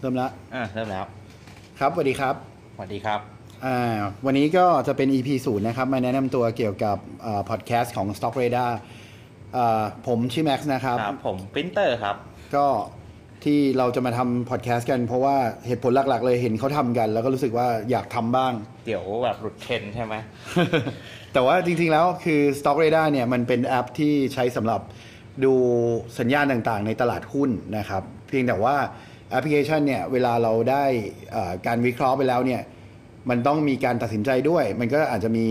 เริ่มละอ่าเริ่มแล้ว ครับสวัสดีครับสวัสดีครับอ่าวันนี้ก็จะเป็น EP ศูนย์นะครับ มาแนะนำตัวเกี่ยวกับพอดแคสต์ของ Stock Radar อ่าผมชื่อแม็กซ์นะครับ ครับ ผมปรินเตอร์ครับ ก็ที่เราจะมาทำพอดแคสต์กันเพราะว่าเหตุผลหลัก ๆ เลยเห็นเขาทำกัน แล้วก็รู้สึกว่าอยากทำบ้าง เดี๋ยวแบบหลุดเทรนด์ใช่ไหม แต่ว่าจริง ๆ แล้วคือ Stock Radar เนี่ยมันเป็นแอปที่ใช้สำหรับดูสัญญาณต่างๆ ในตลาดหุ้นนะครับ เพียงแต่ว่า แอปพลิเคชันเนี่ยเวลาเราได้การวิเคราะห์ไปแล้วเนี่ยมันต้องมีการตัดสินใจด้วย มันก็อาจจะมี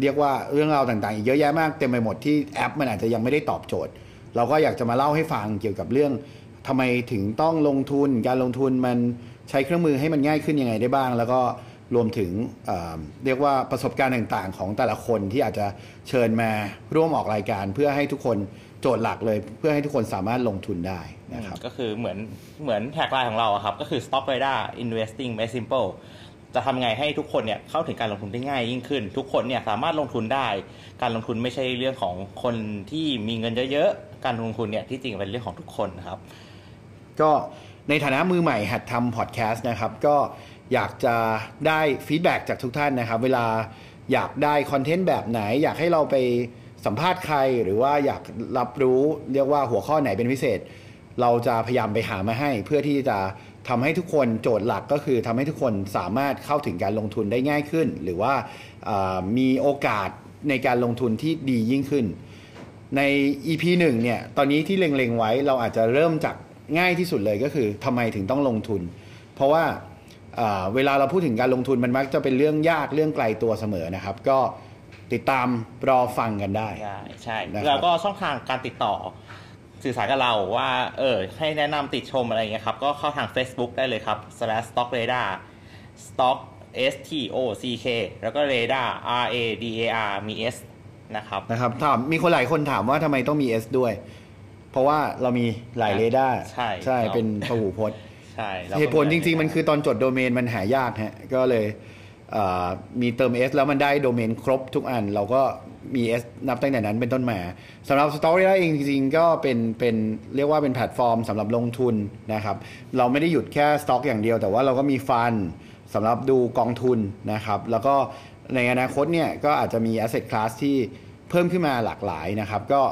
เรียกว่าเรื่องราวต่างๆอีกเยอะแยะมากเต็มไปหมดที่แอป มันอาจจะยังไม่ได้ตอบโจทย์ เราก็อยากจะมาเล่าให้ฟังเกี่ยวกับเรื่องทำไมถึงต้องลงทุน การลงทุนมันใช้เครื่องมือให้มันง่ายขึ้นยังไงได้บ้าง แล้วก็ รวมถึงเอ่อเรียกว่าประสบการณ์ต่างๆ ของแต่ละคนที่อาจจะเชิญมาร่วมออกรายการ เพื่อให้ทุกคนโจทย์หลักเลย เพื่อให้ทุกคนสามารถลงทุนได้นะครับก็คือเหมือนเหมือนแท็กไลน์ของเราอะครับก็คือ Stock Radar Investing Made Simple จะทำไงให้ทุกคนเนี่ยเข้าถึงการลงทุนได้ง่ายยิ่งขึ้น ทุกคนเนี่ยสามารถลงทุนได้ การลงทุนไม่ใช่เรื่องของคนที่มีเงินเยอะๆการลงทุนเนี่ยที่จริงเป็นเรื่องของทุกคนนะครับ ก็ในฐานะมือใหม่หัดทำพอดแคสต์นะครับ ก็ อยากจะได้ฟีดแบ็จากทุกท่านนะครับ เวลาอยากได้คอนเทนต์แบบไหน อยากให้เราไปสัมภาษณ์ใครหรือว่าอยากรับรู้เรียกว่าหัวข้อไหนเป็นพิเศษ เราจะพยายามไปหามาให้ เพื่อที่จะทำให้ทุกคนโจทย์หลักก็คือทำให้ทุกคนสามารถเข้าถึงการลงทุนได้ง่ายขึ้น หรือว่ามีโอกาสในการลงทุนที่ดียิ่งขึ้น ใน EP 1เนี่ยตอนนี้ที่เล็งๆไว้เราอาจจะเริ่มจากง่ายที่สุดเลยก็คือทำไมถึงต้องลงทุน เพราะว่า เอ่อเวลาเราพูดถึงการลงทุนมันมักจะเป็นเรื่องยากเรื่องไกลตัวเสมอนะครับ ก็ติดตามรอฟังกันได้ได้ใช่นะครับแล้วก็ช่องทางการติดต่อสื่อสารกับเราว่าเออให้แนะนำติดชมอะไรอย่างเงี้ยครับ ก็เข้าทาง Facebook ได้เลยครับ slash stock radar stock s t o c k แล้วก็ radar r a d a r มี s นะครับนะครับถามมีคนหลายคนถามว่าทำไมต้องมี S ด้วย เพราะว่าเรามีหลายเรดาร์ใช่ใช่ครับเป็นพหูพจน์ ใช่แวก็เหตุผลจริง ๆ มันคือตอนจดโดเมนมันหายากฮะก็เลยเอ่อมีเติม S แล้วมันได้โดเมนครบทุกอัน เราก็มี S นับตั้งแต่นั้นเป็นต้นมาสำหรับ Story เองจริงๆ ก็เป็นเป็นเรียกว่าเป็นแพลตฟอร์มสำหรับลงทุนนะครับ เราไม่ได้หยุดแค่สต็อกอย่างเดียว แต่ว่าเราก็มีฟันสำหรับดูกองทุนนะครับ แล้วก็ในอนาคตเนี่ยก็อาจจะมี asset class ที่เพิ่มขึ้นมาหลากหลายนะครับ ก็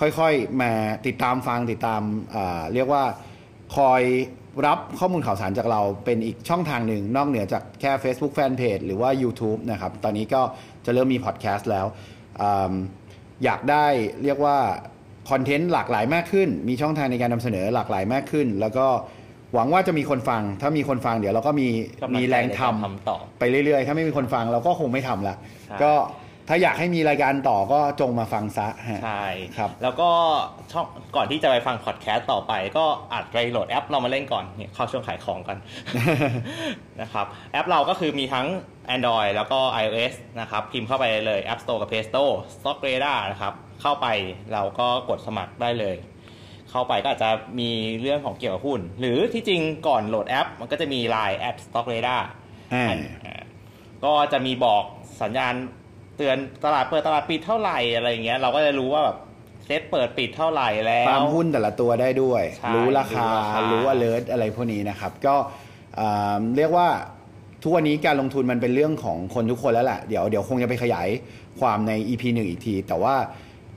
ค่อยๆมาติดตามฟังติดตามอ่าเรียกว่า คอยรับข้อมูลข่าวสารจากเราเป็นอีกช่องทางหนึ่ง นอกเหนือจากแค่ Facebook Fanpage หรือว่า YouTube นะครับ ตอนนี้ก็จะเริ่มมีพอดแคสต์แล้วอืมอยากได้เรียกว่าคอนเทนต์หลากหลายมากขึ้น มีช่องทางในการนำเสนอหลากหลายมากขึ้น แล้วก็หวังว่าจะมีคนฟัง ถ้ามีคนฟังเดี๋ยวเราก็มีกำลังใจมีแรงทในการทำต่อำไปเรื่อยๆ ถ้าไม่มีคนฟังเราก็คงไม่ทำละใช่ก็ ถ้าอยากให้มีรายการต่อก็จงมาฟังซะฮะใช่ครับ แล้วก็ช่องก่อนที่จะไปฟังพอดแคสต์ต่อไป ก็อาจไปโหลดแอปเรามาเล่นก่อนเนี่ยเข้าช่วงขายของกันนะครับแอปเราก็คือมีทั้ง Android แล้วก็ iOS นะครับ พิมพ์เข้าไปเลย App Store กับ Play Store Stock Radar นะครับ เข้าไปเราก็กดสมัครได้เลย เข้าไปก็อาจจะมีเรื่องของเกี่ยวกับหุ้น หรือที่จริงก่อนโหลดแอป มันก็จะมี Line at Stock Radar อ่าอ่าก็จะมีบอกสัญญาณ เตือนตลาดเปิดตลาดปิดเท่าไหร่อะไรอย่างเงี้ย เราก็จะรู้ว่าแบบเซตเปิดปิดเท่าไหร่แล้วตามหุ้นแต่ละตัวได้ด้วยใช่รู้ราคารู้ราคา รู้ alert อะไรพวกนี้นะครับ ก็อ่าเรียกว่าทุกวันนี้การลงทุนมันเป็นเรื่องของคนทุกคนแล้วแหละเดี๋ยวเดี๋ยวคงจะไปขยายความใน EP หนึ่งอีกที แต่ว่า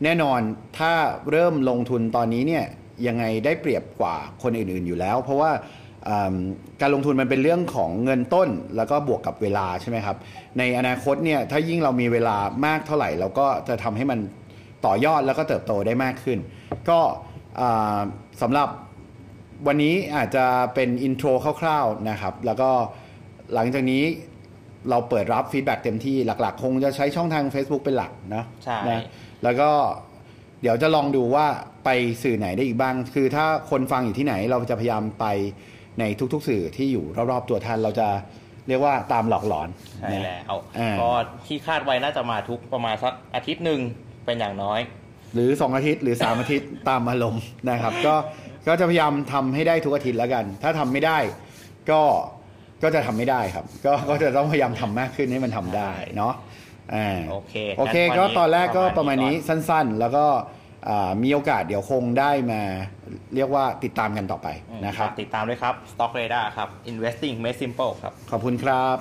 แน่นอนถ้าเริ่มลงทุนตอนนี้เนี่ยยังไงได้เปรียบกว่าคนอื่นๆอยู่แล้ว เพราะว่าอ่า การลงทุนมันเป็นเรื่องของเงินต้นแล้วก็บวกกับเวลาใช่ไหมครับ ในอนาคตเนี่ยถ้ายิ่งเรามีเวลามากเท่าไหร่ เราก็จะทำให้มันต่อยอดแล้วก็เติบโตได้มากขึ้น ก็อ่าสำหรับวันนี้อาจจะเป็น intro คร่าวๆนะครับ แล้วก็หลังจากนี้เราเปิดรับ feedback เต็มที่หลักๆ คงจะใช้ช่องทาง Facebook เป็นหลักนะใช่นะแล้วก็เดี๋ยวจะลองดูว่าไปสื่อไหนได้อีกบ้าง คือถ้าคนฟังอยู่ที่ไหนเราจะพยายามไป ในทุกๆ สื่อที่อยู่รอบๆตัวท่านเราจะเรียกว่าตามหลอกหลอนใช่นะแล้วอ่าก็ที่คาดไว้น่าจะมาทุกประมาณสักอาทิตย์หนึ่งเป็นอย่างน้อย หรือ 2 อาทิตย์หรือ 3 อาทิตย์ตามอารมณ์นะครับ ก็ก็จะพยายามทำให้ได้ทุกอาทิตย์แล้วกัน ถ้าทำไม่ได้ก็ก็จะทำไม่ได้ครับ ก็ก็จะต้องพยายามทำมากขึ้นให้มันทำได้เนาะอ่าโอเคโอเคงั้นวันก็นี้ตอนแรกก็ปประระมามาณณนี้นี้สั้นๆ แล้วก็อ่า มีโอกาสเดี๋ยวคงได้มาเรียกว่าติดตามกันต่อไปนะครับติดตามด้วยครับ Stock Radar ครับ Investing Made Simple ครับ ขอบคุณครับ